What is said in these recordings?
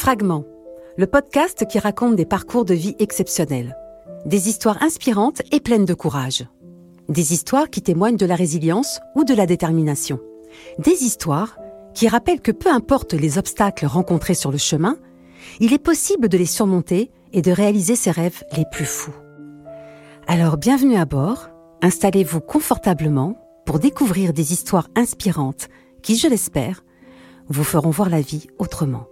Fragment, le podcast qui raconte des parcours de vie exceptionnels, des histoires inspirantes et pleines de courage, des histoires qui témoignent de la résilience ou de la détermination, des histoires qui rappellent que peu importe les obstacles rencontrés sur le chemin, il est possible de les surmonter et de réaliser ses rêves les plus fous. Alors bienvenue à bord, installez-vous confortablement pour découvrir des histoires inspirantes qui, je l'espère, vous feront voir la vie autrement.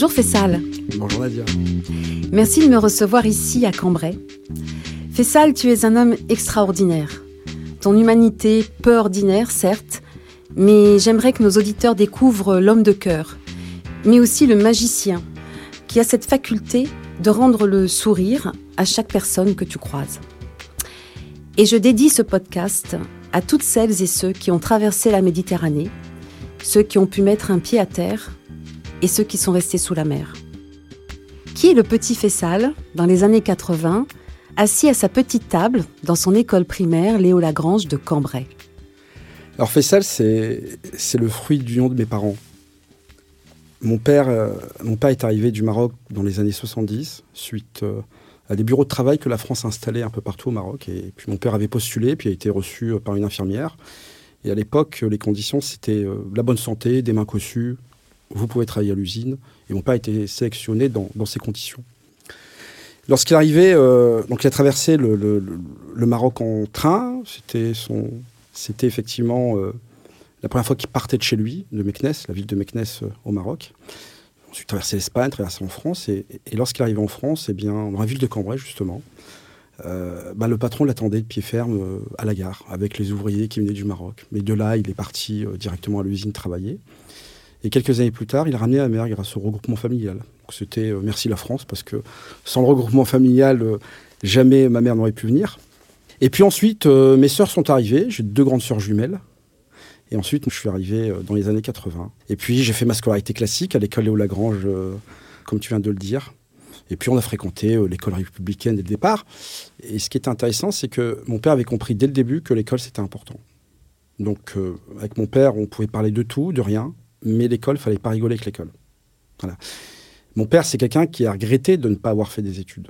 Bonjour Fessal. Bonjour Nadia. Merci de me recevoir ici à Cambrai. Fessal, tu es un homme extraordinaire. Ton humanité, peu ordinaire, certes, mais j'aimerais que nos auditeurs découvrent l'homme de cœur, mais aussi le magicien, qui a cette faculté de rendre le sourire à chaque personne que tu croises. Et je dédie ce podcast à toutes celles et ceux qui ont traversé la Méditerranée, ceux qui ont pu mettre un pied à terre et ceux qui sont restés sous la mer. Qui est le petit Fessal, dans les années 80, assis à sa petite table dans son école primaire Léo Lagrange de Cambrai? Alors Fessal, c'est le fruit d'union de mes parents. Mon père, euh, mon père est arrivé du Maroc dans les années 70, suite euh, à des bureaux de travail que la France a installés un peu partout au Maroc. Et puis mon père avait postulé, puis a été reçu euh, par une infirmière. Et à l'époque, les conditions, c'était la bonne santé, des mains cossues, vous pouvez travailler à l'usine. Et mon père a été sélectionné dans, ces conditions. Lorsqu'il arrivait, euh, donc il a traversé le, Maroc en train. C'était son, c'était effectivement euh, la première fois qu'il partait de chez lui, de Meknes, la ville de Meknes euh, au Maroc. Ensuite, traversé l'Espagne, traversé en France. Et, lorsqu'il arrivait en France, eh bien, dans la ville de Cambrai, justement, bah, le patron l'attendait de pied ferme à la gare, avec les ouvriers qui venaient du Maroc. Mais de là, il est parti directement à l'usine travailler. Et quelques années plus tard, il a ramené la mère grâce au regroupement familial. C'était euh, merci la France, parce que sans le regroupement familial, euh, jamais ma mère n'aurait pu venir. Et puis ensuite, euh, mes sœurs sont arrivées. J'ai deux grandes sœurs jumelles. Et ensuite, je suis arrivé dans les années 80. Et puis, j'ai fait ma scolarité classique à l'école Léo Lagrange, comme tu viens de le dire. Et puis, on a fréquenté l'école républicaine dès le départ. Et ce qui est intéressant, c'est que mon père avait compris dès le début que l'école, c'était important. Donc, avec mon père, on pouvait parler de tout, de rien mais l'école, fallait pas rigoler avec l'école. Voilà. Mon père, c'est quelqu'un qui a regretté de ne pas avoir fait des études.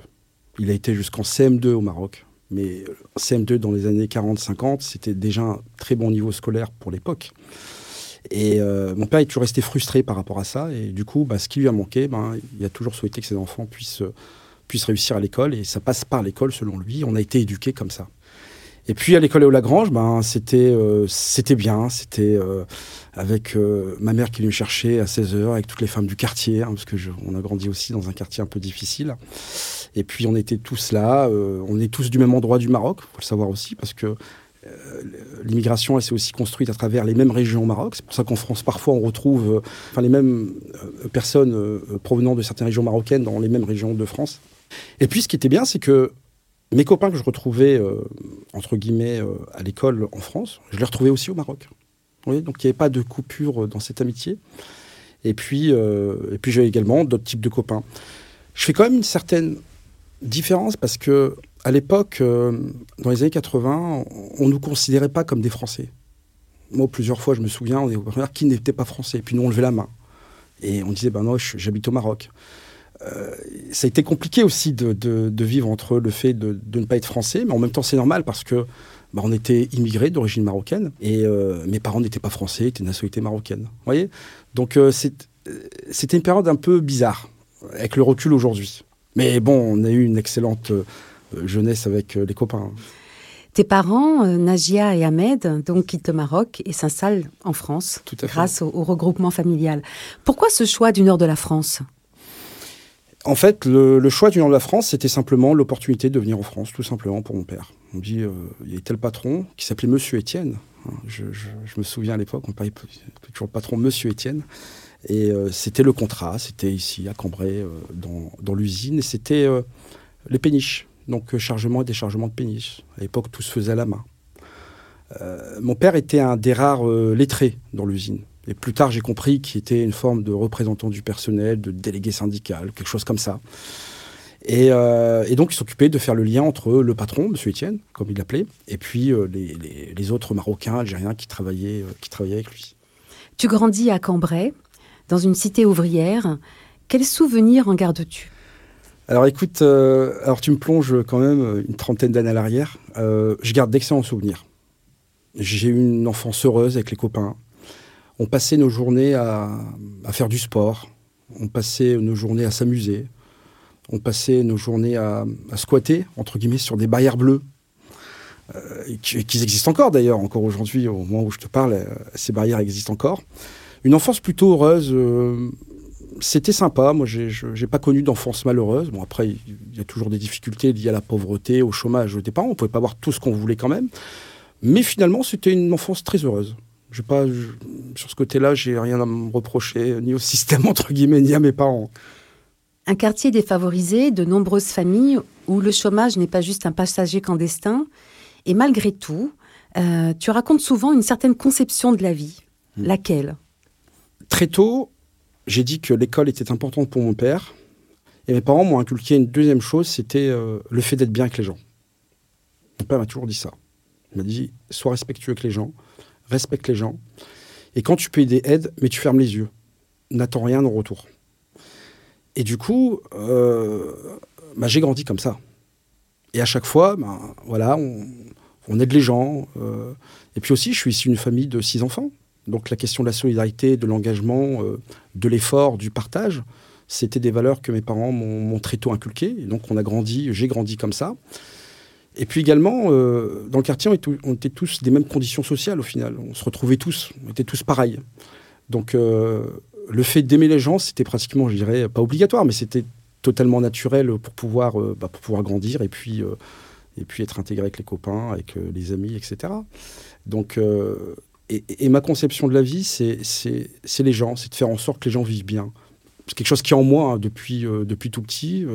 Il a été jusqu'en CM2 au Maroc, mais euh, CM2 dans les années 40-50, c'était déjà un très bon niveau scolaire pour l'époque. Et euh, mon père est toujours resté frustré par rapport à ça. Et du coup, bah, ce qui lui a manqué, ben, il a toujours souhaité que ses enfants puissent, euh, puissent réussir à l'école. Et ça passe par l'école, selon lui. On a été éduqués comme ça. Et puis à l'école au Lagrange, ben, c'était euh, c'était bien. C'était euh, avec euh, ma mère qui me cherchait à 16h, avec toutes les femmes du quartier, hein, parce que on a grandi aussi dans un quartier un peu difficile. Et puis on était tous là. on est tous du même endroit du Maroc, faut le savoir aussi, parce que l'immigration, elle s'est aussi construite à travers les mêmes régions au Maroc. C'est pour ça qu'en France, parfois, on retrouve enfin, les mêmes personnes provenant de certaines régions marocaines dans les mêmes régions de France. Et puis, ce qui était bien, c'est que mes copains que je retrouvais, euh, entre guillemets, euh, à l'école en France, je les retrouvais aussi au Maroc. Oui, donc il n'y avait pas de coupure dans cette amitié. Et puis, euh, puis j'ai également d'autres types de copains. Je fais quand même une certaine différence parce que à l'époque, dans les années 80, on ne nous considérait pas comme des Français. Moi, plusieurs fois, je me souviens, on est qui n'était pas français? Et puis nous, on levait la main. Et on disait, ben non, j'habite au Maroc. Euh, ça a été compliqué aussi de, vivre entre le fait de, ne pas être français, mais en même temps c'est normal parce que bah, on était immigrés d'origine marocaine et euh, mes parents n'étaient pas français, étaient de nationalité marocaine. voyez? Donc euh, c'était une période un peu bizarre avec le recul aujourd'hui. Mais bon, on a eu une excellente jeunesse avec les copains. Tes parents, Najia et Ahmed, donc quittent le Maroc et s'installent en France grâce au, au regroupement familial. Pourquoi ce choix du nord de la France? En fait, le, choix du nom de la France, c'était simplement l'opportunité de venir en France, tout simplement pour mon père. On dit, euh, il y a tel patron qui s'appelait Monsieur Étienne. Hein, je, me souviens à l'époque, on parlait toujours le patron Monsieur Étienne. Et euh, c'était le contrat, c'était ici à Cambrai, euh, dans, l'usine, et c'était les péniches. Donc chargement et déchargement de péniches. À l'époque, tout se faisait à la main. mon père était un des rares lettrés dans l'usine. Et plus tard, j'ai compris qu'il était une forme de représentant du personnel, de délégué syndical, quelque chose comme ça. Et, euh, donc, il s'occupait de faire le lien entre le patron, M. Etienne, comme il l'appelait, et puis euh, les, autres Marocains, Algériens qui travaillaient, euh, qui travaillaient avec lui. Tu grandis à Cambrai, dans une cité ouvrière. Quels souvenirs en gardes-tu? Alors écoute, alors tu me plonges quand même une trentaine d'années à l'arrière. je garde d'excellents souvenirs. J'ai eu une enfance heureuse avec les copains. On passait nos journées à, faire du sport. On passait nos journées à s'amuser. On passait nos journées à, squatter, entre guillemets, sur des barrières bleues. Euh, qui, existent encore d'ailleurs, encore aujourd'hui, au moment où je te parle, euh, ces barrières existent encore. Une enfance plutôt heureuse. Euh, c'était sympa. Moi, j'ai, n'ai pas connu d'enfance malheureuse. Bon, après, il y a toujours des difficultés liées à la pauvreté, au chômage des parents. On pouvait pas avoir tout ce qu'on voulait quand même. Mais finalement, c'était une enfance très heureuse. Je pas, sur ce côté-là, j'ai rien à me reprocher, ni au système, entre guillemets, ni à mes parents. Un quartier défavorisé, de nombreuses familles où le chômage n'est pas juste un passager clandestin. Et malgré tout, euh, tu racontes souvent une certaine conception de la vie. Hmm. Laquelle? Très tôt, j'ai dit que l'école était importante pour mon père. Et mes parents m'ont inculqué une deuxième chose, c'était euh, le fait d'être bien avec les gens. Mon père m'a toujours dit ça. Il m'a dit, sois respectueux avec les gens, respecte les gens. Et quand tu peux aider, aide, mais tu fermes les yeux. N'attends rien en retour. Et du coup, euh, bah, j'ai grandi comme ça. Et à chaque fois, bah, voilà, on, aide les gens. Euh, et puis aussi, je suis issu d'une famille de six enfants. Donc la question de la solidarité, de l'engagement, euh, de l'effort, du partage, c'était des valeurs que mes parents m'ont très tôt inculquées. Et donc on a grandi, j'ai grandi comme ça. Et puis également, euh, dans le quartier, on était, tous des mêmes conditions sociales au final. On se retrouvait tous, on était tous pareils. Donc euh, le fait d'aimer les gens, c'était pratiquement, je dirais, pas obligatoire, mais c'était totalement naturel pour pouvoir, euh, bah, pour pouvoir grandir et puis, et puis être intégré avec les copains, avec les amis, etc. Donc, et, ma conception de la vie, c'est les gens, c'est de faire en sorte que les gens vivent bien. C'est quelque chose qui est en moi hein, depuis, depuis tout petit.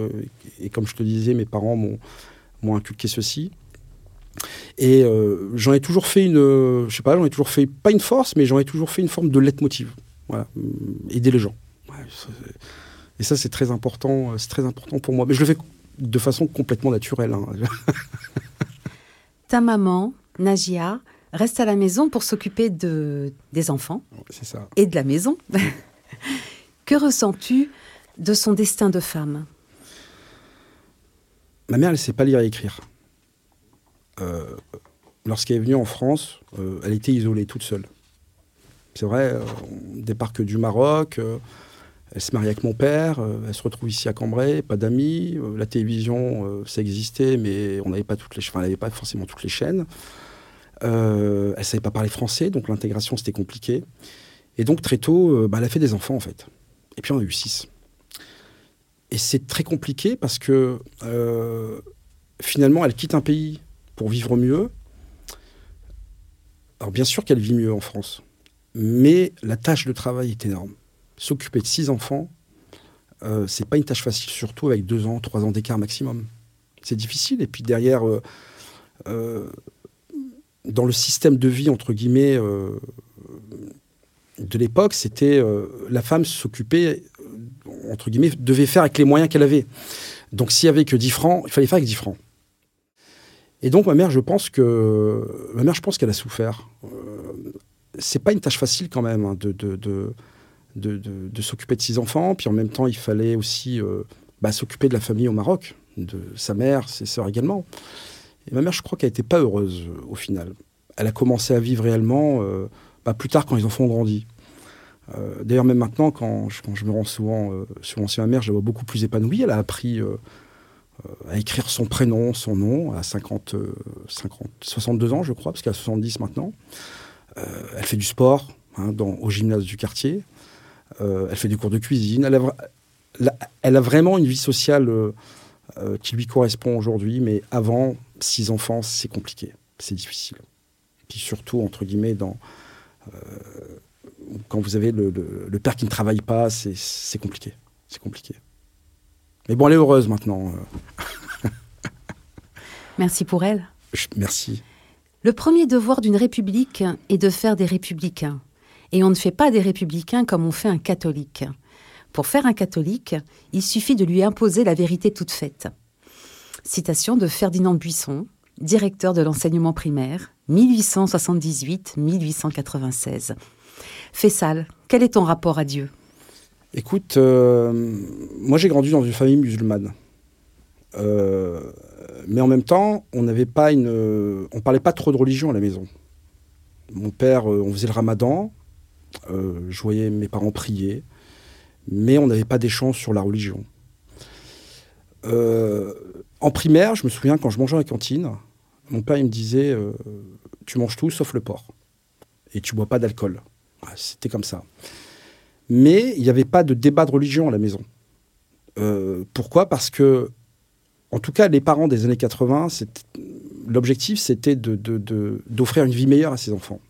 et comme je te disais, mes parents m'ont m'ont inculqué ceci. Et euh, j'en ai toujours fait une, euh, je sais pas, j'en ai toujours fait pas une force, mais j'en ai toujours fait une forme de leitmotiv. Voilà, euh, aider les gens. et ça, c'est très important, c'est très important pour moi. Mais je le fais de façon complètement naturelle. Hein. Ta maman, Najia, reste à la maison pour s'occuper de des enfants. Ça. Et de la maison. que ressens-tu de son destin de femme? Ma mère, elle ne sait pas lire et écrire. Euh, lorsqu'elle est venue en France, euh, elle était isolée, toute seule. C'est vrai, euh, on débarque du Maroc, elle se marie avec mon père, elle se retrouve ici à Cambrai, pas d'amis, la télévision, ça existait, mais on n'avait pas enfin, n'avait pas forcément toutes les chaînes. elle ne savait pas parler français, donc l'intégration c'était compliqué. Et donc très tôt, bah, elle a fait des enfants en fait. Et puis on a eu six. Et c'est très compliqué parce que euh, finalement, elle quitte un pays pour vivre mieux. Alors bien sûr qu'elle vit mieux en France, mais la tâche de travail est énorme. S'occuper de six enfants, euh, c'est pas une tâche facile, surtout avec deux ans, trois ans d'écart maximum. C'est difficile. Et puis derrière, euh, euh, dans le système de vie entre guillemets de l'époque, c'était la femme s'occupait entre guillemets, devait faire avec les moyens qu'elle avait. Donc s'il y avait que 10 francs, il fallait faire avec 10 francs. Et donc ma mère, je pense que ma mère, je pense qu'elle a souffert. Euh, c'est pas une tâche facile quand même hein, de, de, de, de, s'occuper de six enfants. Puis en même temps, il fallait aussi euh, bah, s'occuper de la famille au Maroc, de sa mère, ses sœurs également. Et ma mère, je crois qu'elle n'était pas heureuse euh, au final. Elle a commencé à vivre réellement bah, plus tard quand les enfants ont grandi. Euh, d'ailleurs, même maintenant, quand je, me rends souvent, euh, sur sur ma mère, je la vois beaucoup plus épanouie. Elle a appris euh, à écrire son prénom, son nom, à 50, 50, 62 ans, je crois, parce qu'elle a 70 maintenant. elle fait du sport hein, au gymnase du quartier. elle fait des cours de cuisine. Elle a, elle a vraiment une vie sociale qui lui correspond aujourd'hui, mais avant, six enfants, c'est compliqué, c'est difficile. Puis surtout, entre guillemets, dans quand vous avez le, père qui ne travaille pas, c'est compliqué. C'est compliqué. Mais bon, elle est heureuse maintenant. Euh. Merci pour elle. merci. Le premier devoir d'une république est de faire des républicains. Et on ne fait pas des républicains comme on fait un catholique. Pour faire un catholique, il suffit de lui imposer la vérité toute faite. Citation de Ferdinand Buisson, directeur de l'enseignement primaire, 1878-1896. Fessal, quel est ton rapport à Dieu? Écoute, euh, moi j'ai grandi dans une famille musulmane. Euh, mais en même temps, on n'avait pas une, on parlait pas trop de religion à la maison. Mon père, euh, on faisait le ramadan, je voyais mes parents prier, mais on n'avait pas d'échange sur la religion. en primaire, je me souviens quand je mangeais à la cantine, mon père il me disait Tu manges tout sauf le porc, et tu bois pas d'alcool. C'était comme ça. Mais il n'y avait pas de débat de religion à la maison. pourquoi? Parce que en tout cas, les parents des années 80, l'objectif, c'était d'offrir une vie meilleure à ses enfants.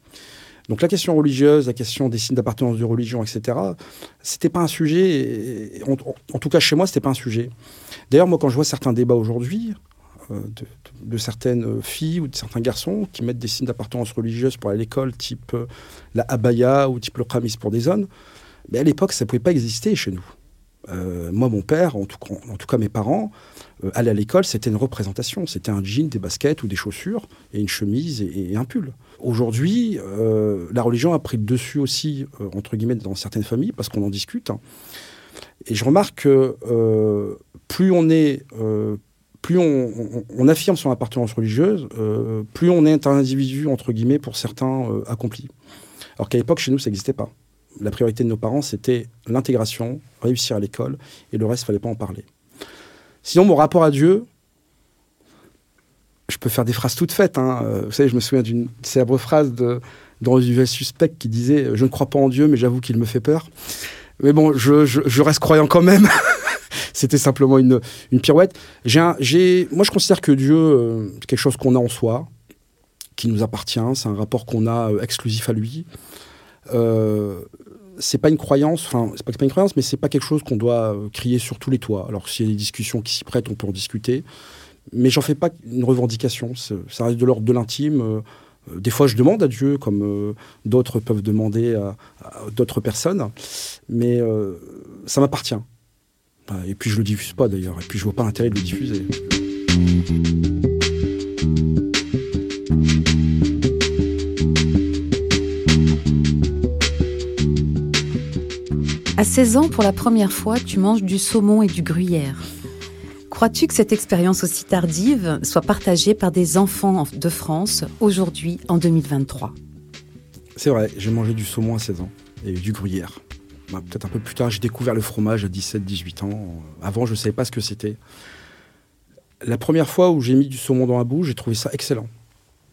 Donc la question religieuse, la question des signes d'appartenance de religion, etc., c'était pas un sujet. En, tout cas, chez moi, c'était pas un sujet. D'ailleurs, moi, quand je vois certains débats aujourd'hui, euh, de, certaines filles ou de certains garçons qui mettent des signes d'appartenance religieuse pour aller à l'école, type euh, la abaya ou type le pramis pour des hommes, mais à l'époque, ça ne pouvait pas exister chez nous. Euh, moi, mon père, en tout, cas mes parents, euh, aller à l'école, c'était une représentation. C'était un jean, des baskets ou des chaussures, et une chemise et, un pull. Aujourd'hui, la religion a pris le dessus aussi, entre guillemets, dans certaines familles, parce qu'on en discute. Et je remarque que plus on est... plus on, affirme son appartenance religieuse, plus on est un individu, entre guillemets, pour certains, accompli. Alors qu'à l'époque, chez nous, ça n'existait pas la priorité de nos parents, c'était l'intégration, réussir à l'école, et le reste, il fallait pas en parler. Sinon, mon rapport à Dieu, je peux faire des phrases toutes faites. Hein. Euh, vous savez, je me souviens d'une célèbre phrase de, suspect qui disait Je ne crois pas en Dieu, mais j'avoue qu'il me fait peur. Mais bon, je, reste croyant quand même. C'était simplement une, pirouette. J'ai, moi, je considère que Dieu, euh, c'est quelque chose qu'on a en soi, qui nous appartient. C'est un rapport qu'on a euh, exclusif à lui. Euh, c'est pas une croyance, enfin, c'est pas, pas une croyance, mais c'est pas quelque chose qu'on doit euh, crier sur tous les toits. Alors, s'il y a des discussions qui s'y prêtent, on peut en discuter. Mais j'en fais pas une revendication. Ça reste de l'ordre de l'intime. Des fois, je demande à Dieu, comme d'autres peuvent demander à, d'autres personnes. Mais ça m'appartient. Et puis, je le diffuse pas d'ailleurs. Et puis, je vois pas l'intérêt de le diffuser. À 16 ans, pour la première fois, tu manges du saumon et du gruyère. Crois-tu que cette expérience aussi tardive soit partagée par des enfants de France aujourd'hui, en 2023 C'est vrai, j'ai mangé du saumon à 16 ans et du gruyère. Bah, peut-être un peu plus tard, j'ai découvert le fromage à 17-18 ans. Avant, je ne savais pas ce que c'était. La première fois où j'ai mis du saumon dans la bouche, j'ai trouvé ça excellent.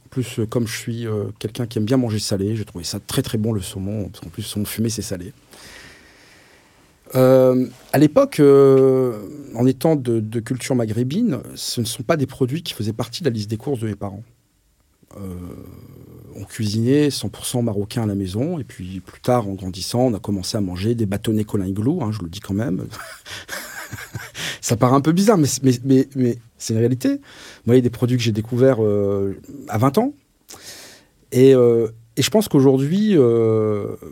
En plus, euh, comme je suis euh, quelqu'un qui aime bien manger salé, j'ai trouvé ça très très bon le saumon. Parce plus, le saumon fumé, c'est salé. Euh, à l'époque, euh, en étant de, culture maghrébine, ce ne sont pas des produits qui faisaient partie de la liste des courses de mes parents. Euh, cuisinait 100% marocain à la maison, et puis plus tard, en grandissant, on a commencé à manger des bâtonnets Colin Glou, hein, je le dis quand même. Ça paraît un peu bizarre, mais, mais, mais, c'est une réalité. Y a des produits que j'ai découverts à 20 ans. Et, et je pense qu'aujourd'hui,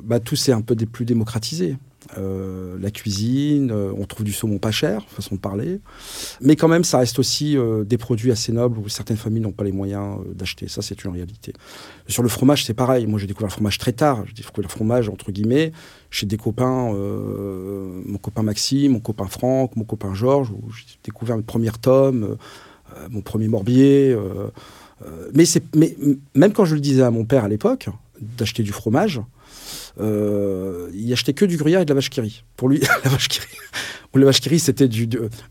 bah, tout s'est un peu plus démocratisé. Euh, la cuisine, euh, on trouve du saumon pas cher, façon de parler. Mais quand même, ça reste aussi euh, des produits assez nobles où certaines familles n'ont pas les moyens d'acheter. Ça, c'est une réalité. Sur le fromage, c'est pareil. Moi, j'ai découvert le fromage très tard. J'ai découvert le fromage, entre guillemets, chez des copains, mon copain Maxime, mon copain Franck, mon copain Georges, où j'ai découvert le premier tome, mon premier morbier. mais même quand je le disais à mon père à l'époque, d'acheter du fromage, euh, il achetait que du gruyère et de la vache qui. Pour lui, la vache qui rit, vache c'était du,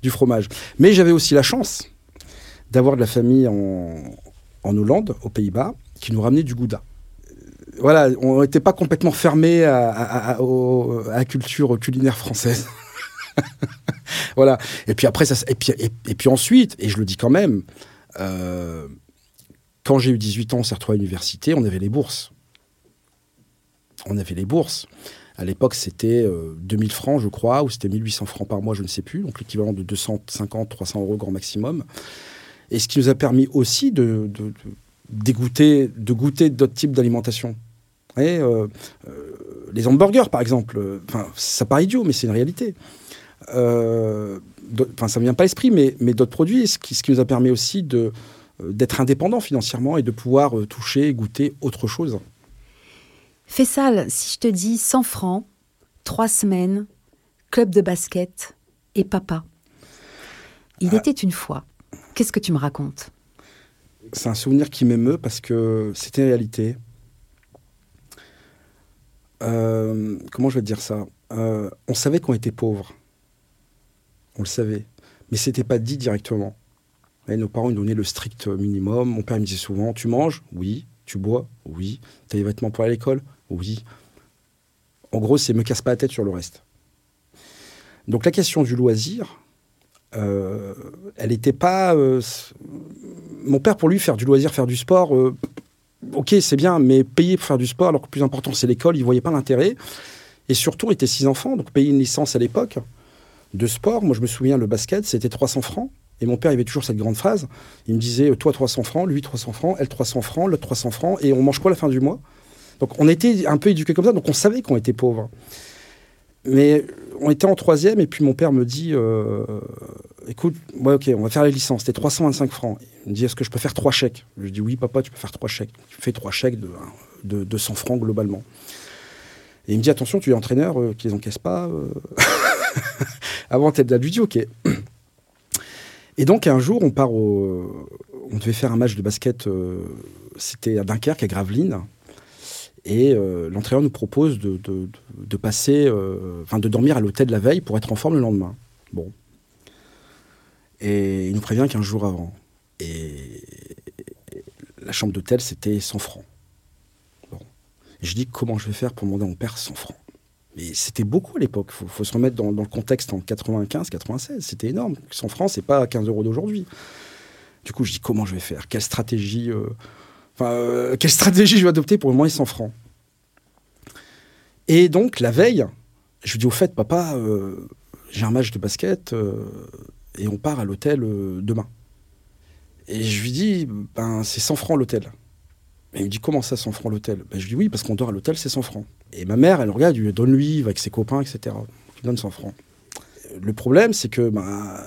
fromage. Mais j'avais aussi la chance d'avoir de la famille en, Hollande, aux Pays-Bas, qui nous ramenait du gouda. Euh, voilà, on n'était pas complètement fermé à, la culture culinaire française. voilà. Et puis après, et, puis ensuite, et je le dis quand même, euh, quand j'ai eu 18 ans, on s'est retrouvé à l'université, on avait les bourses on avait les bourses. À l'époque, c'était 2000 euh, francs, je crois, ou c'était 1800 francs par mois, je ne sais plus, donc l'équivalent de 250, 300 euros grand maximum. Et ce qui nous a permis aussi de, de, goûter d'autres types d'alimentation. Euh, euh, les hamburgers, par exemple. Ça paraît idiot, mais c'est une réalité. Enfin, ça ne vient pas à l'esprit, mais, d'autres produits, ce qui, nous a permis aussi d'être indépendant financièrement et de pouvoir toucher, goûter autre chose. Fessal, si je te dis 100 francs, 3 semaines, club de basket et papa. Il ah. était une fois. Qu'est-ce que tu me racontes? C'est un souvenir qui m'émeut parce que c'était une réalité. Euh, comment je vais te dire ça? Euh, On savait qu'on était pauvres. On le savait. Mais c'était pas dit directement. Et nos parents nous donnaient le strict minimum. Mon père me disait souvent Tu manges? Oui. Tu bois? Oui. Tu as des vêtements pour aller à l'école? Oui. En gros, c'est me casse pas la tête sur le reste. Donc la question du loisir, euh, elle n'était pas. mon père, pour lui, faire du loisir, faire du sport, ok, c'est bien, mais payer pour faire du sport, alors que le plus important, c'est l'école, il ne voyait pas l'intérêt. Et surtout, il était six enfants, donc payer une licence à l'époque de sport, moi je me souviens, le basket, c'était 300 francs. Et mon père, il avait toujours cette grande phrase. Il me disait, toi 300 francs, lui 300 francs, elle 300 francs, l'autre 300 francs, et on mange quoi la fin du mois? Donc on était un peu éduqués comme ça, donc on savait qu'on était pauvres. Mais on était en troisième, et puis mon père me dit, euh, écoute, ok, on va faire la licence, c'était 325 francs. Il me dit, est-ce que je peux faire trois chèques? Je lui dis, oui, papa, tu peux faire trois chèques. Tu fais trois chèques de, de 200 francs globalement. Et il me dit, attention, tu es entraîneur, euh, qu'ils n'encaissent pas. Euh. Avant, t'es de la dit, ok. Et donc, un jour, on part au. On devait faire un match de basket, euh, c'était à Dunkerque, à Gravelines. Et l'entraîneur nous propose de, passer, enfin, de dormir à l'hôtel la veille pour être en forme le lendemain. Bon. Et il nous prévient qu'un jour avant. Et la chambre d'hôtel, c'était 100 francs. Bon. Je dis, comment je vais faire pour demander à mon père 100 francs? Mais c'était beaucoup à l'époque. Il faut, se remettre dans, le contexte en 95, 96. C'était énorme. 100 francs, c'est pas 15 euros d'aujourd'hui. Du coup, je dis, comment je vais faire? Quelle stratégie euh, Euh, quelle stratégie je vais adopter pour demander 100 francs? Et donc, la veille, je lui dis, au fait, papa, euh, j'ai un match de basket et on part à l'hôtel demain. Et je lui dis, ben, c'est 100 francs l'hôtel. Et il me dit, comment ça, 100 francs l'hôtel? Ben, Je lui dis, oui, parce qu'on dort à l'hôtel, c'est 100 francs. Et ma mère, elle regarde, lui donne-lui, avec ses copains, etc. Il donne 100 francs. Le problème, c'est que ben,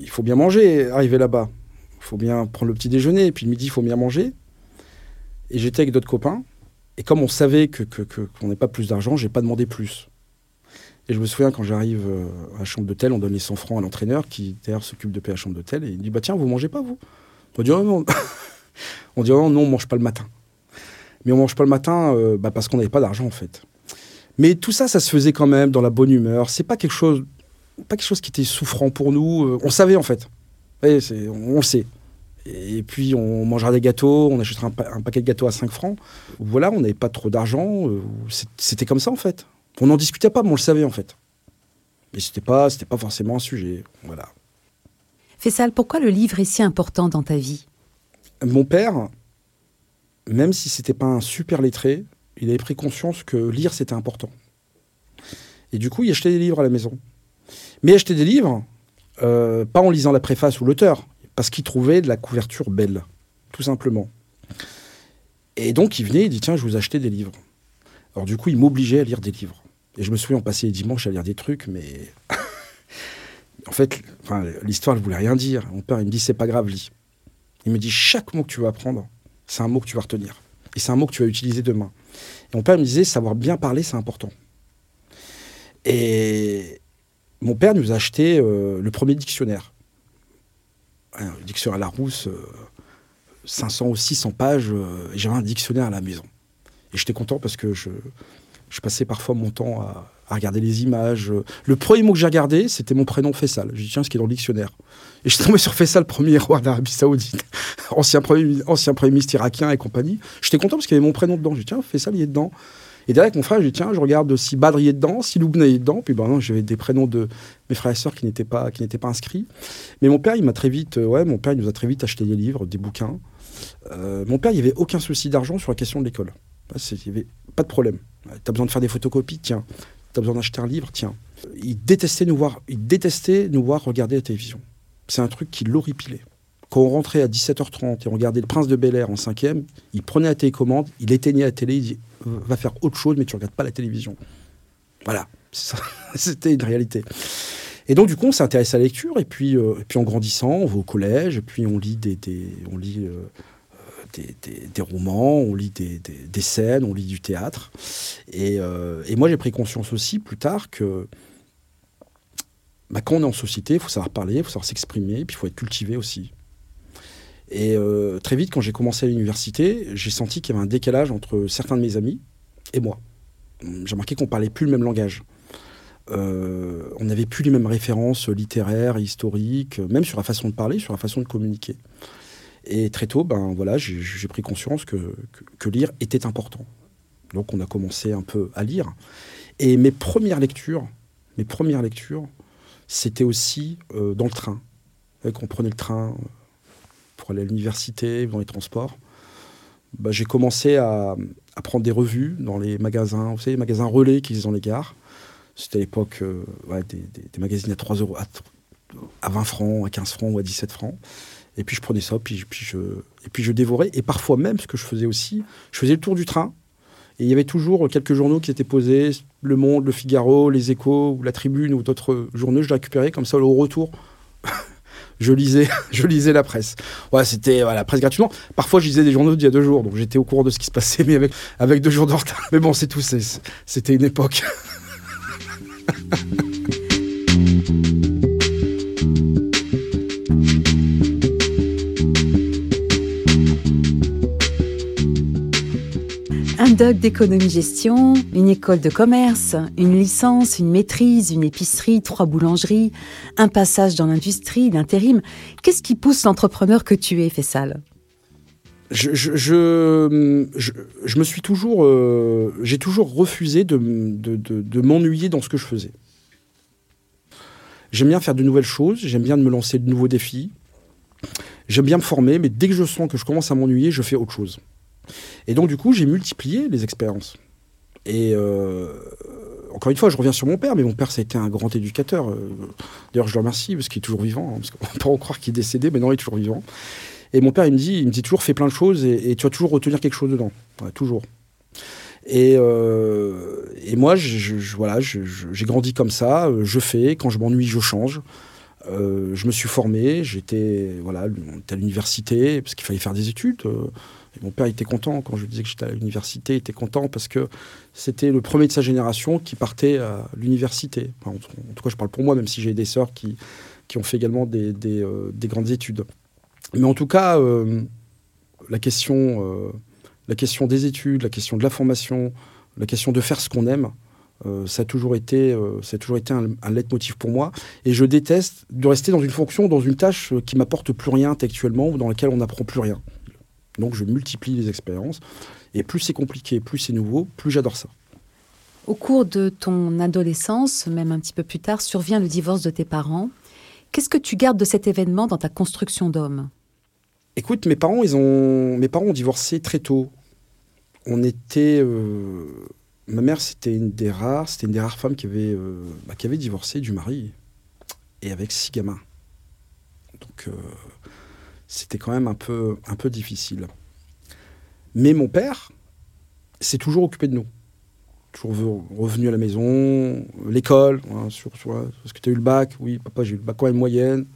il faut bien manger, arriver là-bas. Il faut bien prendre le petit déjeuner, et puis le midi, il faut bien manger. Et j'étais avec d'autres copains. Et comme on savait qu'on que, que, n'ait pas plus d'argent, j'ai pas demandé plus. Et je me souviens quand j'arrive euh, à la chambre d'hôtel, on donne les 100 francs à l'entraîneur qui d'ailleurs s'occupe de payer la chambre d'hôtel et il dit bah tiens vous mangez pas vous? On dit, oh, non. on dit, oh, non, on mange pas le matin. Mais on mange pas le matin euh, bah, parce qu'on n'avait pas d'argent, en fait. Mais tout ça, ça se faisait quand même dans la bonne humeur. C'est pas quelque chose, pas quelque chose qui était souffrant pour nous. Euh, on savait, en fait. Ouais, on, sait. Et puis, on mangera des gâteaux, on achètera un, paquet de gâteaux à 5 francs. Voilà, on n'avait pas trop d'argent. Euh, c'était comme ça, en fait. On n'en discutait pas, mais on le savait, en fait. Mais c'était pas, c'était pas forcément un sujet. Voilà. Fessal, pourquoi le livre est si important dans ta vie? Mon père, même si c'était pas un super lettré, il avait pris conscience que lire c'était important. Et du coup, il achetait des livres à la maison. Mais il achetait des livres, euh, pas en lisant la préface ou l'auteur, parce qu'il trouvait de la couverture belle, tout simplement. Et donc il venait, il dit tiens, je vous acheter des livres. Alors du coup, il m'obligeait à lire des livres. Et je me souviens, on passait les dimanches à lire des trucs, mais en fait, l'histoire ne voulait rien dire. Mon père, il me dit, c'est pas grave, lis. Il me dit, chaque mot que tu vas apprendre, c'est un mot que tu vas retenir. Et c'est un mot que tu vas utiliser demain. Et mon père me disait, savoir bien parler, c'est important. Et mon père nous a acheté euh, le premier dictionnaire. Un dictionnaire à la rousse, 500 euh, ou 600 pages. Euh, j'avais un dictionnaire à la maison. Et j'étais content parce que je, je passais parfois mon temps à, regarder les images. Le premier mot que j'ai regardé, c'était mon prénom Fessal. J'ai dit, tiens, ce qui est dans le dictionnaire. Et je suis tombé sur Fessal, premier roi d'Arabie Saoudite, ancien, premier, ancien premier ministre irakien et compagnie. J'étais content parce qu'il y avait mon prénom dedans. J'ai dit, tiens, Fessal, il est dedans. Et derrière, mon frère, j'ai dit, tiens, je regarde si Badri est dedans, si Loubna est dedans. Puis ben non, j'avais des prénoms de mes frères et sœurs qui n'étaient pas, qui n'étaient pas inscrits. Mais mon père, il m'a très vite, euh, ouais, mon père, il nous a très vite acheté des livres, des bouquins. Euh, mon père, il n'y avait aucun souci d'argent sur la question de l'école. Il n'y avait pas de problème. Tu as besoin de faire des photocopies, tiens. T'as besoin d'acheter un livre, tiens. Il détestait nous voir, il détestait nous voir regarder la télévision. C'est un truc qui l'horripilait. Quand on rentrait à 17h30 et on regardait Le Prince de Bel Air en cinquième, il prenait la télécommande, il éteignait la télé, il dit va faire autre chose, mais tu regardes pas la télévision. Voilà, c'était une réalité. Et donc, du coup, on s'intéresse à la lecture, et puis, euh, et puis en grandissant, on va au collège, et puis on lit des, on lit, euh, des, romans, on lit des, scènes, on lit du théâtre. Et, euh, et moi, j'ai pris conscience aussi, plus tard, que bah, quand on est en société, il faut savoir parler, il faut savoir s'exprimer, puis il faut être cultivé aussi. Et très vite, quand j'ai commencé à l'université, j'ai senti qu'il y avait un décalage entre certains de mes amis et moi. J'ai remarqué qu'on parlait plus le même langage. Euh, on n'avait plus les mêmes références littéraires, historiques, même sur la façon de parler, sur la façon de communiquer. Et très tôt, ben voilà, j'ai pris conscience que, lire était important. Donc on a commencé un peu à lire. Et mes premières lectures, mes premières lectures, c'était aussi euh, dans le train. Quand on prenait le train pour aller à l'université, dans les transports. Ben, j'ai commencé à, prendre des revues dans les magasins, vous savez, les magasins relais qui sont dans les gares. C'était à l'époque euh, des, magazines à 3 euros, à, 20 francs, à 15 francs ou à 17 francs. Et puis je prenais ça, puis, je, et puis je dévorais. Et parfois même, ce que je faisais aussi, je faisais le tour du train. Et il y avait toujours quelques journaux qui étaient posés, Le Monde, Le Figaro, Les Échos, La Tribune, ou d'autres journaux. Je les récupérais comme ça au retour. je lisais, je lisais la presse. Ouais, c'était la presse gratuitement. Parfois, je lisais des journaux d'il y a deux jours, donc j'étais au courant de ce qui se passait, mais avec, avec deux jours de retard. Mais bon, c'est tout, c'était une époque. doc d'économie-gestion, une école de commerce, une licence, une maîtrise, une épicerie, trois boulangeries, un passage dans l'industrie, l'intérim. Qu'est-ce qui pousse l'entrepreneur que tu es, Fessal je, je, me suis toujours, euh, j'ai toujours refusé de, de, m'ennuyer dans ce que je faisais. J'aime bien faire de nouvelles choses, j'aime bien me lancer de nouveaux défis, j'aime bien me former, mais dès que je sens que je commence à m'ennuyer, je fais autre chose. Et donc du coup, j'ai multiplié les expériences. Et euh, encore une fois, je reviens sur mon père, mais mon père, ça a été un grand éducateur. Euh, d'ailleurs, je le remercie parce qu'il est toujours vivant, hein, parce qu'on peut en croire qu'il est décédé, mais non, il est toujours vivant. Et mon père, il me dit, il me dit toujours, fais plein de choses et, tu vas toujours retenir quelque chose dedans. toujours. Et, euh, moi, voilà, j'ai grandi comme ça. Je fais. Quand je m'ennuie, je change. Je me suis formé. J'étais voilà, à l'université parce qu'il fallait faire des études. Euh, mon père était content quand je lui disais que j'étais à l'université. Il était content parce que c'était le premier de sa génération qui partait à l'université. en, tout cas, je parle pour moi, même si j'ai des sœurs qui, qui ont fait également des, des, des grandes études. Mais en tout cas, euh, la, question, euh, la question des études, la question de la formation, la question de faire ce qu'on aime, euh, ça a toujours été, ça a toujours été un, un leitmotiv pour moi. Et je déteste de rester dans une fonction, dans une tâche qui m'apporte plus rien intellectuellement ou dans laquelle on n'apprend plus rien. Donc je multiplie les expériences. Et plus c'est compliqué, plus c'est nouveau, plus j'adore ça. Au cours de ton adolescence, même un petit peu plus tard, survient le divorce de tes parents. Qu'est-ce que tu gardes de cet événement dans ta construction d'homme? Écoute, mes parents, ils ont, mes parents ont divorcé très tôt. On était, euh, ma mère, c'était une des rares, c'était une des rares femmes qui avait, euh, bah, qui avait divorcé du mari et avec six gamins. Donc, euh, c'était quand même un peu, un peu difficile. Mais mon père s'est toujours occupé de nous. Toujours revenu à la maison, l'école, hein, que tu as eu le bac? Oui, papa, j'ai eu le bac quand même moyenne.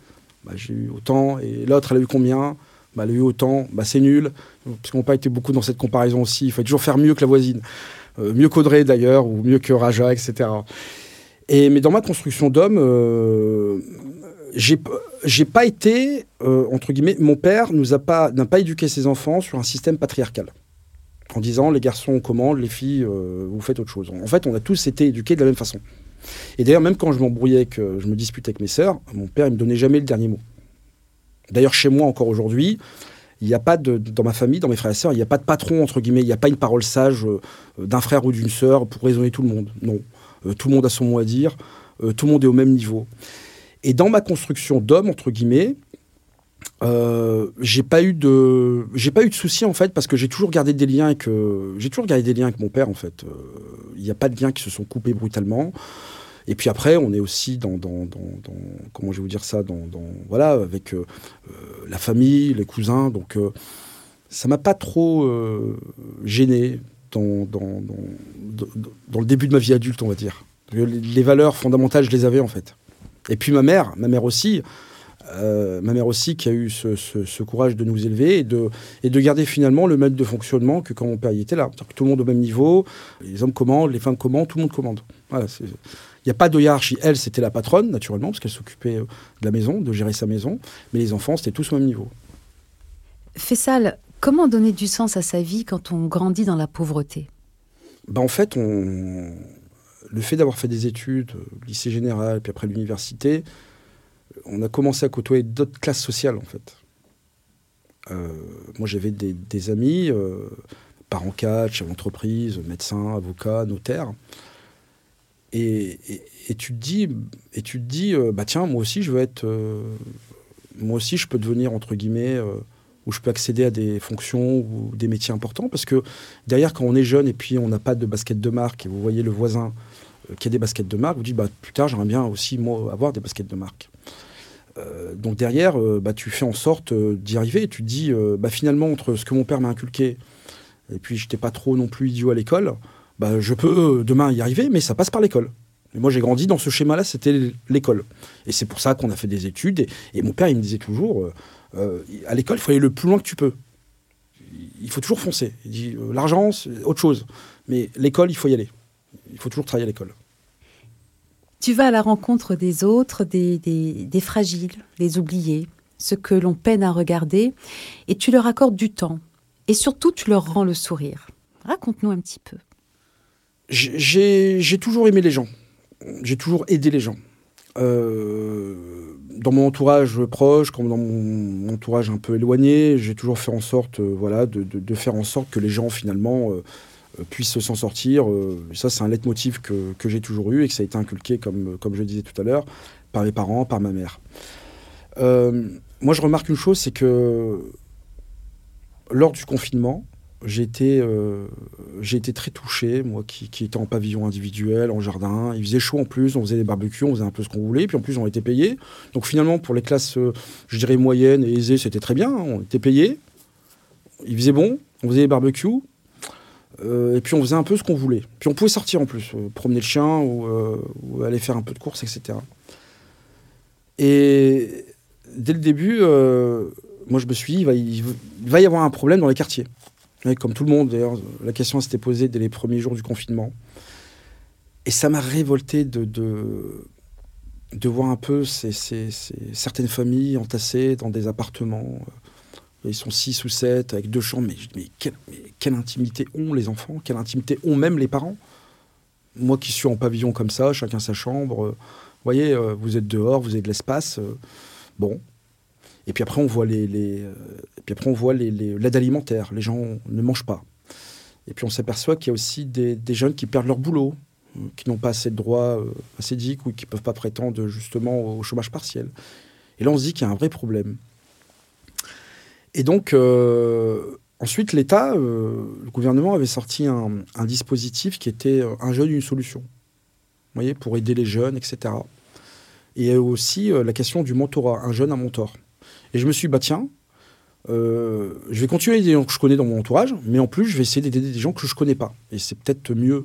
Bah, j'ai eu autant. Et l'autre, elle a eu combien? Bah, elle a eu autant, bah, c'est nul. Parce qu'on n'a pas été beaucoup dans cette comparaison aussi. Il faut toujours faire mieux que la voisine. Euh, mieux qu'Audrey d'ailleurs, ou mieux que Raja, etc. Et, mais dans ma construction d'homme, euh, j'ai pas été, euh, entre guillemets, mon père n'a pas, éduqué ses enfants sur un système patriarcal. En disant, les garçons commandent, les filles, euh, vous faites autre chose. En fait, on a tous été éduqués de la même façon. Et d'ailleurs, même quand je m'embrouillais, que je me disputais avec mes sœurs, mon père, il me donnait jamais le dernier mot. D'ailleurs, chez moi, encore aujourd'hui, il n'y a pas dans ma famille, dans mes frères et sœurs, il n'y a pas de patron, entre guillemets, il n'y a pas une parole sage euh, d'un frère ou d'une sœur pour raisonner tout le monde. Non. Tout le monde a son mot à dire, tout le monde est au même niveau. Et dans ma construction d'homme, entre guillemets, j'ai pas eu de pas eu de soucis en fait parce que j'ai toujours gardé des liens avec j'ai toujours gardé des liens avec mon père en fait il n'y a pas de liens qui se sont coupés brutalement et puis après, on est aussi dans, dans, comment je vais vous dire ça, dans, voilà, avec euh, euh, la famille, les cousins. Donc, euh, ça m'a pas trop gêné dans, dans, dans, le début de ma vie adulte, on va dire. Les valeurs fondamentales, je les avais en fait. Et puis ma mère, ma mère aussi, euh, ma mère aussi qui a eu ce, courage de nous élever et de, et de garder finalement le mode de fonctionnement que quand mon père y était là. Que tout le monde au même niveau, les hommes commandent, les femmes commandent, tout le monde commande. Voilà, il n'y a pas de hiérarchie. Elle, c'était la patronne, naturellement, parce qu'elle s'occupait euh, de la maison, de gérer sa maison. Mais les enfants, c'était tous au même niveau. Fessal, comment donner du sens à sa vie quand on grandit dans la pauvreté? Ben, En fait, on... le fait d'avoir fait des études, euh, lycée général, puis après l'université, on a commencé à côtoyer d'autres classes sociales, en fait. Euh, moi, j'avais des, amis, euh, parents cadres, chefs d'entreprise, médecins, avocats, notaires. Et, tu te dis, euh, bah tiens, moi aussi, je veux être. moi aussi, je peux devenir, entre guillemets, où je peux accéder à des fonctions ou des métiers importants. Parce que derrière, quand on est jeune et puis on n'a pas de basket de marque, et vous voyez le voisin qui a des baskets de marque, vous dites, bah, plus tard, j'aimerais bien aussi, moi, avoir des baskets de marque. Euh, donc derrière, euh, bah, tu fais en sorte euh, d'y arriver. Et tu te dis, bah, finalement, entre ce que mon père m'a inculqué, et puis j'étais pas trop non plus idiot à l'école, bah, je peux demain y arriver, mais ça passe par l'école. Et moi, j'ai grandi dans ce schéma-là, c'était l'école. Et c'est pour ça qu'on a fait des études. Et, mon père, il me disait toujours, à l'école, il faut aller le plus loin que tu peux. Il faut toujours foncer. Il dit, l'argent, c'est autre chose. Mais l'école, il faut y aller. Il faut toujours travailler à l'école. Tu vas à la rencontre des autres, des, des, fragiles, les oubliés, ceux que l'on peine à regarder, et tu leur accordes du temps. Et surtout, tu leur rends le sourire. Raconte-nous un petit peu. J'ai toujours aimé les gens. J'ai toujours aidé les gens. Euh, dans mon entourage proche, comme dans mon entourage un peu éloigné, j'ai toujours fait en sorte, euh, voilà, de, de, faire en sorte que les gens finalement euh, euh, puisse s'en sortir. Euh, ça, c'est un leitmotiv que, que j'ai toujours eu et que ça a été inculqué, comme, comme je disais tout à l'heure, par mes parents, par ma mère. Euh, moi, je remarque une chose, c'est que lors du confinement, j'ai été, été très touché, moi qui, qui étais en pavillon individuel, en jardin. Il faisait chaud en plus, on faisait des barbecues, on faisait un peu ce qu'on voulait, puis en plus on était payé. Donc finalement, pour les classes, je dirais moyennes et aisées, c'était très bien, on était payé. Il faisait bon, on faisait des barbecues, et puis on faisait un peu ce qu'on voulait. Puis on pouvait sortir en plus, euh, promener le chien euh, ou, aller faire un peu de course, etc. Et dès le début, moi je me suis dit, il va, y avoir un problème dans les quartiers. comme tout le monde, d'ailleurs, la question s'était posée dès les premiers jours du confinement. Et ça m'a révolté de, de, voir un peu ces, certaines familles entassées dans des appartements ils sont six ou sept avec deux chambres. Mais, quelle, intimité ont les enfants? Quelle intimité ont même les parents? Moi qui suis en pavillon comme ça, chacun sa chambre. Euh, vous voyez, euh, vous êtes dehors, vous avez de l'espace. Euh, bon. Et puis après, on voit les, et puis après, on voit l'aide alimentaire. Les gens ne mangent pas. Et puis on s'aperçoit qu'il y a aussi des, jeunes qui perdent leur boulot, qui n'ont pas assez de droits assez ou qui ne peuvent pas prétendre justement au chômage partiel. Et là, on se dit qu'il y a un vrai problème. Et donc, euh, ensuite, l'État, euh, le gouvernement avait sorti un, dispositif qui était euh, un jeune, une solution. Vous voyez, pour aider les jeunes, etc. Et aussi la question du mentorat, un jeune, un mentor. Et je me suis dit, bah tiens, je vais continuer les gens que je connais dans mon entourage, mais en plus, je vais essayer d'aider des gens que je ne connais pas. Et c'est peut-être mieux.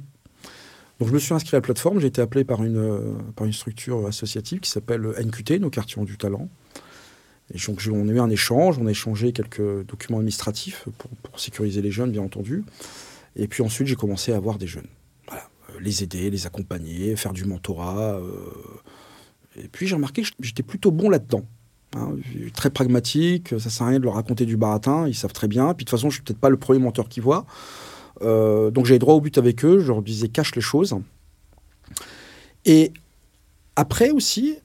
Donc je me suis inscrit à la plateforme, j'ai été appelé par une, par une structure associative qui s'appelle NQT, nos quartiers ont du talent. Et donc, on a eu un échange, on a échangé quelques documents administratifs pour, sécuriser les jeunes, bien entendu. Et puis ensuite, j'ai commencé à voir des jeunes. Voilà. Euh, les aider, les accompagner, faire du mentorat. Euh. Et puis j'ai remarqué que j'étais plutôt bon là-dedans. Hein. très pragmatique, ça sert à rien de leur raconter du baratin, ils savent très bien. Puis de toute façon, je suis peut-être pas le premier mentor qu'ils voient. Euh, donc j'avais droit au but avec eux, je leur disais cache les choses. Et après aussi,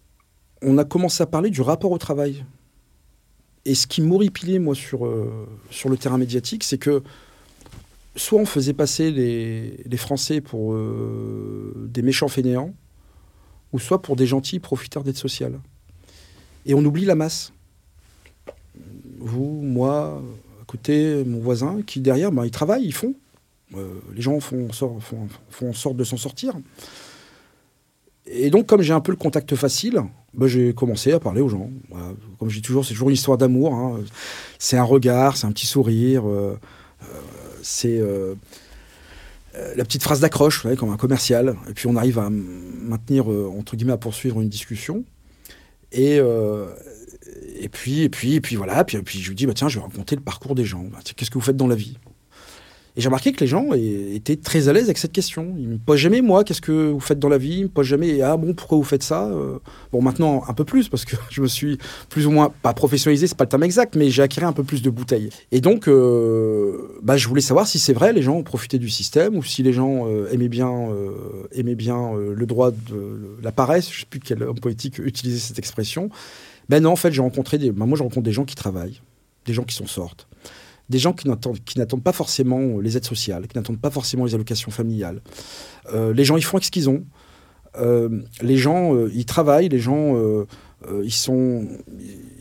on a commencé à parler du rapport au travail. Et ce qui m'horripilait, moi, sur, euh, sur le terrain médiatique, c'est que soit on faisait passer les, les Français pour euh, des méchants fainéants, ou soit pour des gentils profiteurs d'aide sociale. Et on oublie la masse. Vous, moi, à côté, mon voisin, qui derrière, ben, ils travaillent, ils font. Euh, les gens font, font, font en sorte de s'en sortir. Et donc, comme j'ai un peu le contact facile, bah, j'ai commencé à parler aux gens. Comme je dis toujours, c'est toujours une histoire d'amour. Hein. C'est un regard, c'est un petit sourire. Euh, euh, c'est. Euh, la petite phrase d'accroche, comme un commercial. Et puis on arrive à maintenir, entre guillemets, à poursuivre une discussion. Et, et puis, et puis, et puis voilà. Puis, puis je lui dis, bah, tiens, je vais raconter le parcours des gens. Bah, qu'est-ce que vous faites dans la vie? Et j'ai remarqué que les gens étaient très à l'aise avec cette question. Ils me posent jamais, moi, qu'est-ce que vous faites dans la vie? Ils me posent jamais, ah bon, pourquoi vous faites ça? Euh, Bon, maintenant, un peu plus, parce que je me suis plus ou moins, pas professionnalisé, c'est pas le terme exact, mais j'ai acquis un peu plus de bouteilles. Et donc, euh, bah, je voulais savoir si c'est vrai, les gens ont profité du système, ou si les gens euh, aimaient bien, aimaient bien le droit de la paresse, je sais plus quel homme politique utilisait cette expression. Ben non, en fait, j'ai rencontré ben moi, je rencontre des gens qui travaillent, des gens qui s'en sortent des gens qui n'attendent pas forcément les aides sociales, qui n'attendent pas forcément les allocations familiales. Euh, les gens, ils font avec ce qu'ils ont. Euh, les gens, euh, ils travaillent, les gens, ils, sont,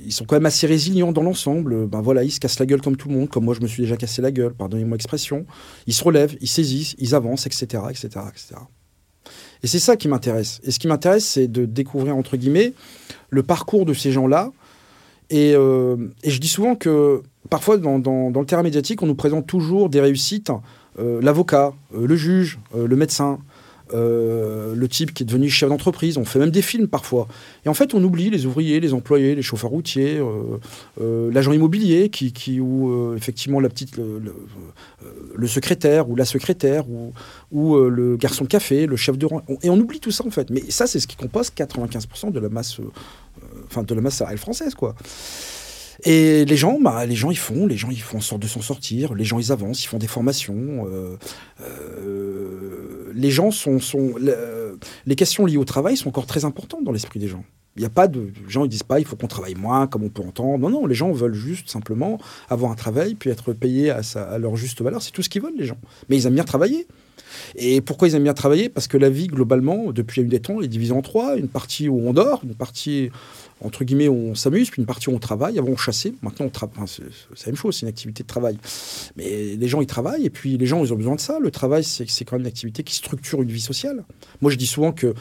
ils sont quand même assez résilients dans l'ensemble. Ben voilà, ils se cassent la gueule comme tout le monde, comme moi je me suis déjà cassé la gueule, pardonnez-moi l'expression. Ils se relèvent, ils saisissent, ils avancent, etc. etc., etc. Et c'est ça qui m'intéresse. Et ce qui m'intéresse, c'est de découvrir, entre guillemets, le parcours de ces gens-là. Et, et je dis souvent que parfois, dans, le terrain médiatique, on nous présente toujours des réussites. Euh, l'avocat, euh, le juge, euh, le médecin, le type qui est devenu chef d'entreprise. On fait même des films parfois. Et en fait, on oublie les ouvriers, les employés, les chauffeurs routiers, l'agent immobilier, qui, ou effectivement la petite, le, secrétaire ou la secrétaire ou, ou le garçon de café, le chef de rang. Et on oublie tout ça en fait. Mais ça, c'est ce qui compose 95% de la masse, enfin de la masse salariale française, quoi. Et les gens, bah, les gens, ils font, les gens, ils font en sorte de s'en sortir. Les gens, ils avancent, ils font des formations. Euh, euh, les gens sont, sont les questions liées au travail sont encore très importantes dans l'esprit des gens. Il n'y a pas de les gens, ils disent pas, il faut qu'on travaille moins, comme on peut entendre. Non, non, les gens veulent juste simplement avoir un travail puis être payés à, à leur juste valeur. C'est tout ce qu'ils veulent, les gens. Mais ils aiment bien travailler. Et pourquoi ils aiment bien travailler? Parce que la vie, globalement, depuis une des temps, est divisée en trois. Une partie où on dort, une partie entre guillemets, on s'amuse, puis une partie on travaille. Avant, on chassait. Maintenant, on travaille. c'est la même chose, c'est une activité de travail. Mais les gens, ils travaillent, et puis les gens, ils ont besoin de ça. Le travail, c'est quand même une activité qui structure une vie sociale. Moi, je dis souvent que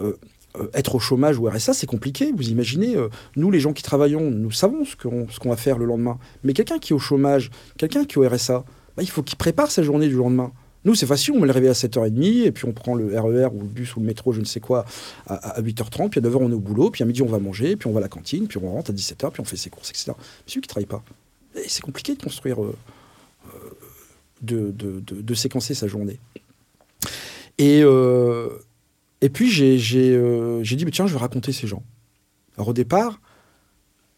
euh, euh, être au chômage ou RSA, c'est compliqué. Vous imaginez, euh, nous, les gens qui travaillons, nous savons ce qu'on ce qu'on va faire le lendemain. Mais quelqu'un qui est au chômage, quelqu'un qui est au RSA, bah, il faut qu'il prépare sa journée du lendemain. Nous, c'est facile, on met le réveil à 7h30, et puis on prend le RER e ou le bus ou le métro, je ne sais quoi, à, 8h30, puis à 9h, on est au boulot, puis à midi, on va manger, puis on va à la cantine, puis on rentre à 17h, puis on fait ses courses, etc. Mais celui qui ne travaille pas, c'est compliqué de construire, euh, euh, de, séquencer sa journée. Et, euh, puis, j'ai dit, mais tiens, je vais raconter ces gens. Alors, au départ,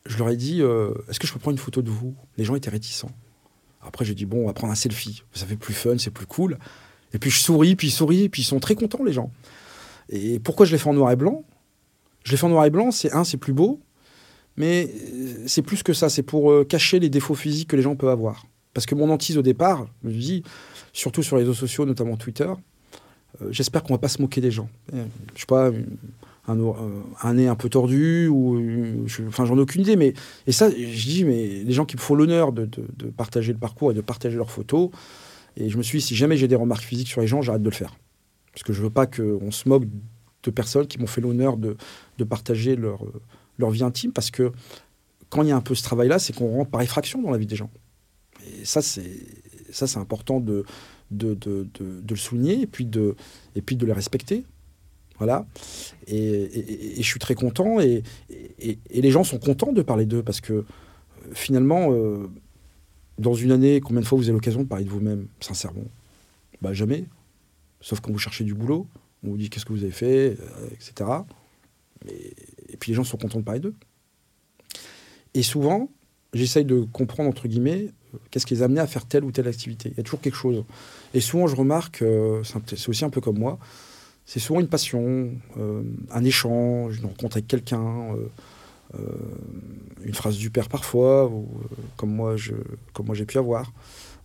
je leur ai dit, est-ce que je peux prendre une photo de vous? Les gens étaient réticents. Après, j'ai dit, bon, on va prendre un selfie. Ça fait plus fun, c'est plus cool. Et puis je souris, puis sourient, puis ils sont très contents, les gens. Et pourquoi je les fais en noir et blanc? Je les fais en noir et blanc, c'est un, c'est plus beau, mais euh, c'est plus que ça, c'est pour euh, cacher les défauts physiques que les gens peuvent avoir. Parce que mon hantise au départ, je me dis, surtout sur les réseaux sociaux, notamment Twitter, euh, j'espère qu'on va pas se moquer des gens. Je sais pas, un, un, nez un peu tordu, ou enfin j'en ai aucune idée, mais et ça, je dis, mais les gens qui me font l'honneur de, de, partager le parcours et de partager leurs photos, et je me suis dit, si jamais j'ai des remarques physiques sur les gens, j'arrête de le faire. Parce que je veux pas qu'on se moque de personnes qui m'ont fait l'honneur de, de, partager leur, leur vie intime, parce que quand il y a un peu ce travail-là, c'est qu'on rentre par effraction dans la vie des gens. Et ça, c'est ça, c'est important de, de, de, de, le souligner et puis de, et puis de les respecter. Voilà. Et, je suis très content. Et, les gens sont contents de parler d'eux parce que euh, finalement, euh, dans une année, combien de fois vous avez l'occasion de parler de vous-même, sincèrement? Bah, Jamais. Sauf quand vous cherchez du boulot. On vous dit qu'est-ce que vous avez fait, euh, etc. et puis les gens sont contents de parler d'eux. Et souvent, j'essaye de comprendre, entre guillemets, qu'est-ce qui les a amenés à faire telle ou telle activité. Il y a toujours quelque chose. Et souvent, je remarque, c'est aussi un peu comme moi, c'est souvent une passion, euh, un échange, une rencontre avec quelqu'un, euh, euh, une phrase du père parfois, comme moi comme moi j'ai pu avoir.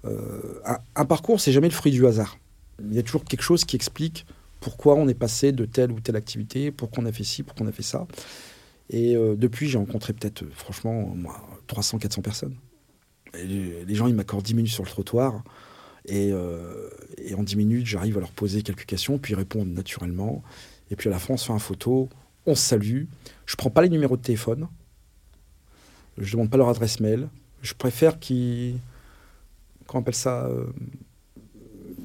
Un, parcours, c'est jamais le fruit du hasard. Il y a toujours quelque chose qui explique pourquoi on est passé de telle ou telle activité, pourquoi on a fait ci, pourquoi on a fait ça. Et depuis, j'ai rencontré peut-être, franchement, 300, 400 personnes. les gens, ils m'accordent 10 minutes sur le trottoir. Euh, et, en 10 minutes, j'arrive à leur poser quelques questions, puis ils répondent naturellement. Et puis à la fin, on se fait une photo, on se salue. Je prends pas les numéros de téléphone. Je demande pas leur adresse mail. Je préfère qu'ils. Comment on appelle ça euh,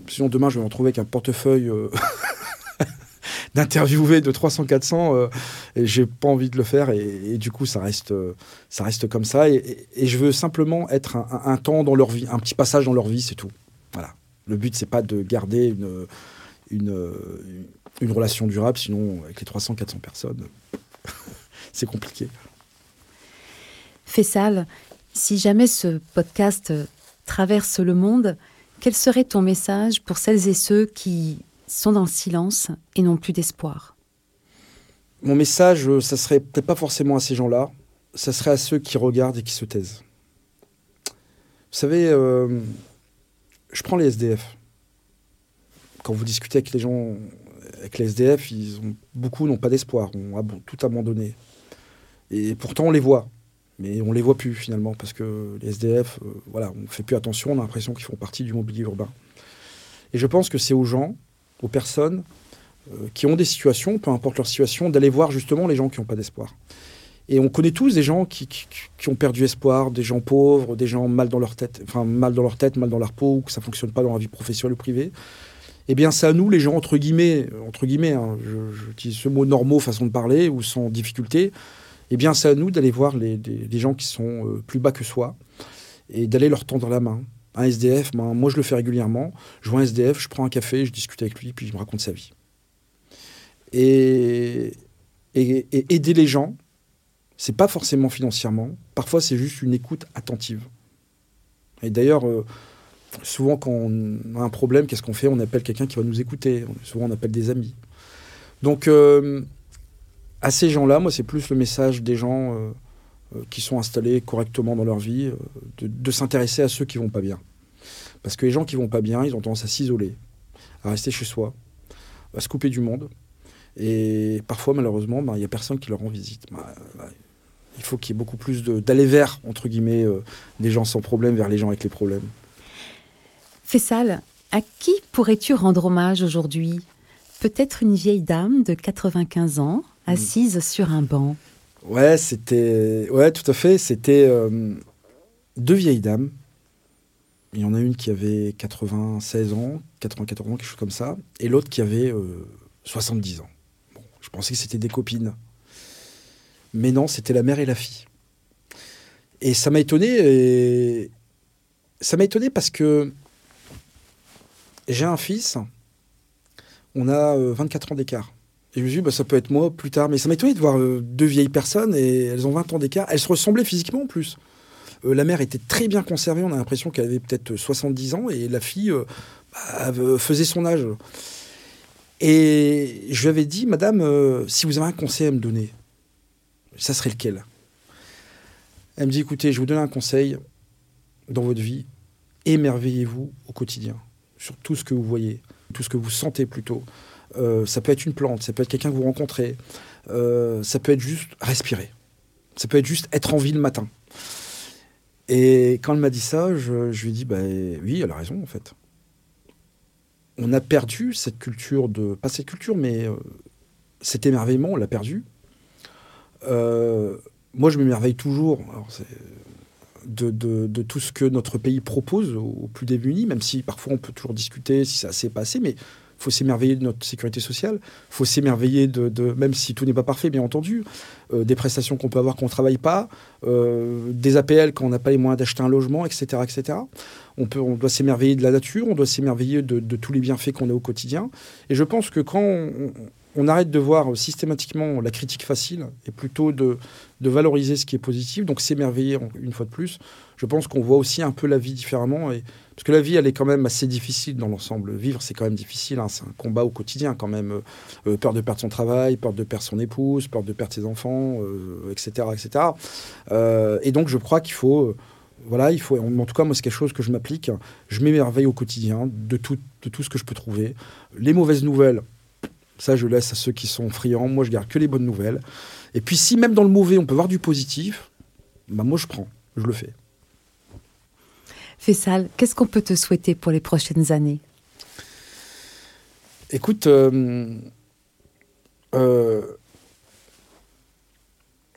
sinon demain je vais me retrouver avec un portefeuille euh, de 300-400 euh, et j'ai pas envie de le faire et, du coup ça reste, ça reste comme ça et, je veux simplement être un, temps dans leur vie, un petit passage dans leur vie, c'est tout. Le but c'est pas de garder une, une, une relation durable, sinon avec les 300-400 personnes, c'est compliqué. Fessal, si jamais ce podcast traverse le monde, quel serait ton message pour celles et ceux qui sont dans le silence et n'ont plus d'espoir? Mon message, ça serait peut-être pas forcément à ces gens-là, ça serait à ceux qui regardent et qui se taisent. Vous savez, euh, je prends les SDF. Quand vous discutez avec les gens, avec les SDF, ils ont, beaucoup n'ont pas d'espoir, ont tout abandonné. Et pourtant, on les voit mais on les voit plus finalement parce que les SDF, euh, voilà, on fait plus attention, on a l'impression qu'ils font partie du mobilier urbain. Et je pense que c'est aux gens, aux personnes euh, qui ont des situations, peu importe leur situation, d'aller voir justement les gens qui n'ont pas d'espoir. Et on connaît tous des gens qui, qui, ont perdu espoir, des gens pauvres, des gens mal dans leur tête, enfin mal dans leur tête, mal dans leur peau, ou que ça fonctionne pas dans la vie professionnelle ou privée. Eh bien, c'est à nous, les gens entre guillemets, entre guillemets, hein, j'utilise ce mot normaux, façon de parler, ou sans difficulté, eh bien, c'est à nous d'aller voir les, gens qui sont euh, plus bas que soi et d'aller leur tendre la main. Un SDF, ben, moi je le fais régulièrement. Je vois un SDF, je prends un café, je discute avec lui, puis je me raconte sa vie. Et, aider les gens, c'est pas forcément financièrement. Parfois, c'est juste une écoute attentive. Et d'ailleurs, euh, souvent quand on a un problème, qu'est-ce qu'on fait? On appelle quelqu'un qui va nous écouter. Souvent, on appelle des amis. Donc, euh, à ces gens-là, moi, c'est plus le message des gens euh, qui sont installés correctement dans leur vie, de, s'intéresser à ceux qui vont pas bien. Parce que les gens qui vont pas bien, ils ont tendance à s'isoler, à rester chez soi, à se couper du monde. Et parfois, malheureusement, ben, il n'y a personne qui leur rend visite. Ben, ben, il faut qu'il y ait beaucoup plus d'aller vers, entre guillemets, des gens sans problème vers les gens avec les problèmes. Fessal, à qui pourrais-tu rendre hommage aujourd'hui? Peut-être une vieille dame de 95 ans assise sur un banc. Ouais, c'était. Ouais, tout à fait. C'était euh, deux vieilles dames. Il y en a une qui avait 96 ans, 94 ans, quelque chose comme ça, et l'autre qui avait 70 euh, ans. Bon, je pensais que c'était des copines. Mais non, c'était la mère et la fille. Et ça m'a étonné. Ça m'a étonné parce que j'ai un fils. On a 24 euh, ans d'écart. Et je me suis dit, bah, ça peut être moi plus tard. Mais ça m'étonnait de voir euh, deux vieilles personnes et elles ont 20 ans d'écart. Elles se ressemblaient physiquement en plus. Euh, la mère était très bien conservée. On a l'impression qu'elle avait peut-être 70 ans et la fille bah, faisait son âge. Et je lui avais dit, madame, si vous avez un conseil à me donner, ça serait lequel? Elle me dit, écoutez, je vous donne un conseil dans votre vie. Émerveillez-vous au quotidien sur tout ce que vous voyez, tout ce que vous sentez plutôt. Euh, ça peut être une plante, ça peut être quelqu'un que vous rencontrez, euh, ça peut être juste respirer, ça peut être juste être en vie le matin. Et quand elle m'a dit ça, je, lui ai dit, bah, oui, elle a raison en fait. On a perdu cette culture de, pas cette culture, mais euh, cet émerveillement, on l'a perdu. Moi, je m'émerveille toujours de, tout ce que notre pays propose aux, plus démunis, même si parfois on peut toujours discuter si ça s'est passé, mais faut s'émerveiller de notre sécurité sociale, faut s'émerveiller de, même si tout n'est pas parfait, bien entendu, euh, des prestations qu'on peut avoir quand on ne travaille pas, euh, des APL quand on n'a pas les moyens d'acheter un logement, etc., etc. On, peut, on doit s'émerveiller de la nature, on doit s'émerveiller de, tous les bienfaits qu'on a au quotidien. Et je pense que quand arrête de voir systématiquement la critique facile et plutôt de, valoriser ce qui est positif, donc s'émerveiller une fois de plus, je pense qu'on voit aussi un peu la vie différemment. Et, parce que la vie, elle est quand même assez difficile dans l'ensemble. Vivre, c'est quand même difficile. Hein. C'est un combat au quotidien quand même. Euh, euh, peur de perdre son travail, peur de perdre son épouse, peur de perdre ses enfants, etc., euh, etc. et donc, je crois qu'il faut voilà, il faut, en tout cas, moi, c'est quelque chose que je m'applique. Je m'émerveille au quotidien de tout ce que je peux trouver. Les mauvaises nouvelles, ça, je laisse à ceux qui sont friands. Moi, je garde que les bonnes nouvelles. Et puis, si même dans le mauvais, on peut voir du positif, bah, moi, je prends, je le fais. Fessal, qu'est-ce qu'on peut te souhaiter pour les prochaines années? Écoute, euh, euh,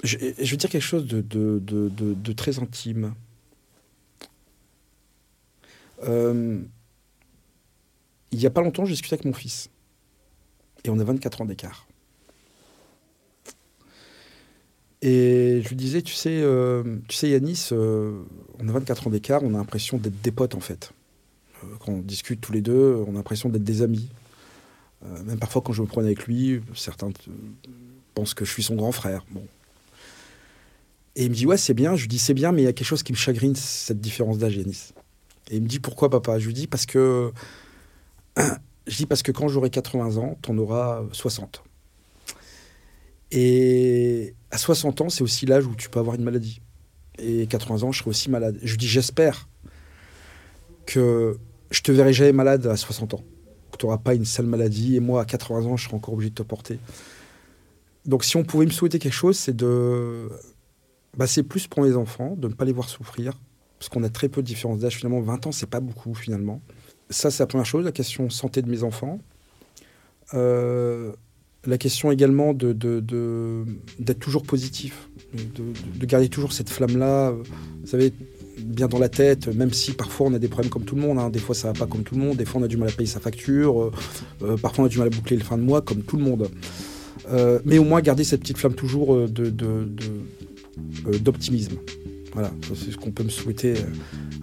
je, vais dire quelque chose de, très intime. Euh, il n'y a pas longtemps, j'ai discuté avec mon fils. Et on a 24 ans d'écart. Et je lui disais, tu sais, euh, tu sais Yanis, euh, on a 24 ans d'écart, on a l'impression d'être des potes en fait. Euh, quand on discute tous les deux, on a l'impression d'être des amis. même parfois quand je me promène avec lui, certains pensent que je suis son grand frère. Bon. Et il me dit, ouais, c'est bien. Je lui dis, c'est bien, mais il y a quelque chose qui me chagrine, cette différence d'âge, Yanis. Et il me dit, pourquoi papa? Je lui dis, parce que... je dis, parce que quand j'aurai 80 ans, tu en auras 60. Et à 60 ans, c'est aussi l'âge où tu peux avoir une maladie. Et 80 ans, je serai aussi malade. Je dis, j'espère que je te verrai jamais malade à 60 ans. Que tu n'auras pas une sale maladie. Et moi, à 80 ans, je serai encore obligé de te porter. Donc, si on pouvait me souhaiter quelque chose, c'est de. Bah, c'est plus pour mes enfants, de ne pas les voir souffrir. Parce qu'on a très peu de différence d'âge. Finalement, 20 ans, c'est pas beaucoup, finalement. Ça, c'est la première chose, la question santé de mes enfants. Euh, la question également de, d'être toujours positif, de, garder toujours cette flamme-là, euh, vous savez, bien dans la tête, même si parfois on a des problèmes comme tout le monde, hein. des fois ça va pas comme tout le monde, des fois on a du mal à payer sa facture, euh, parfois on a du mal à boucler le fin de mois comme tout le monde. mais au moins garder cette petite flamme toujours de, d'optimisme. Voilà, c'est ce qu'on peut me souhaiter.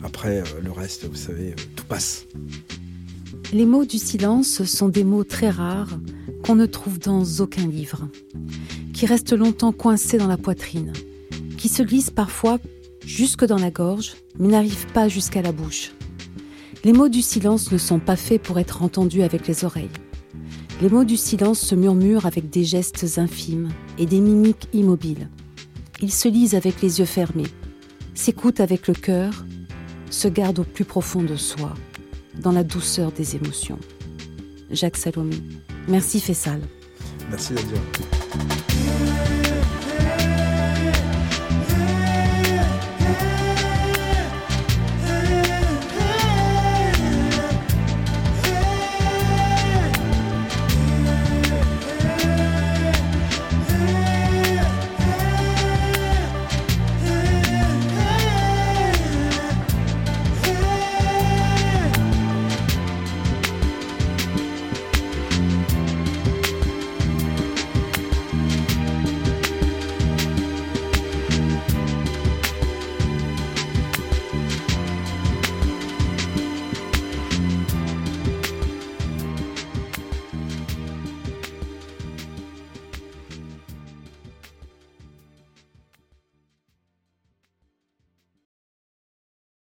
Après, le reste, vous savez, tout passe. Les mots du silence sont des mots très rares qu'on ne trouve dans aucun livre, qui restent longtemps coincés dans la poitrine, qui se glissent parfois jusque dans la gorge, mais n'arrivent pas jusqu'à la bouche. Les mots du silence ne sont pas faits pour être entendus avec les oreilles. Les mots du silence se murmurent avec des gestes infimes et des mimiques immobiles. Ils se lisent avec les yeux fermés, s'écoutent avec le cœur, se gardent au plus profond de soi, dans la douceur des émotions. Jacques Salomé. Merci Fessal. Merci Nadia.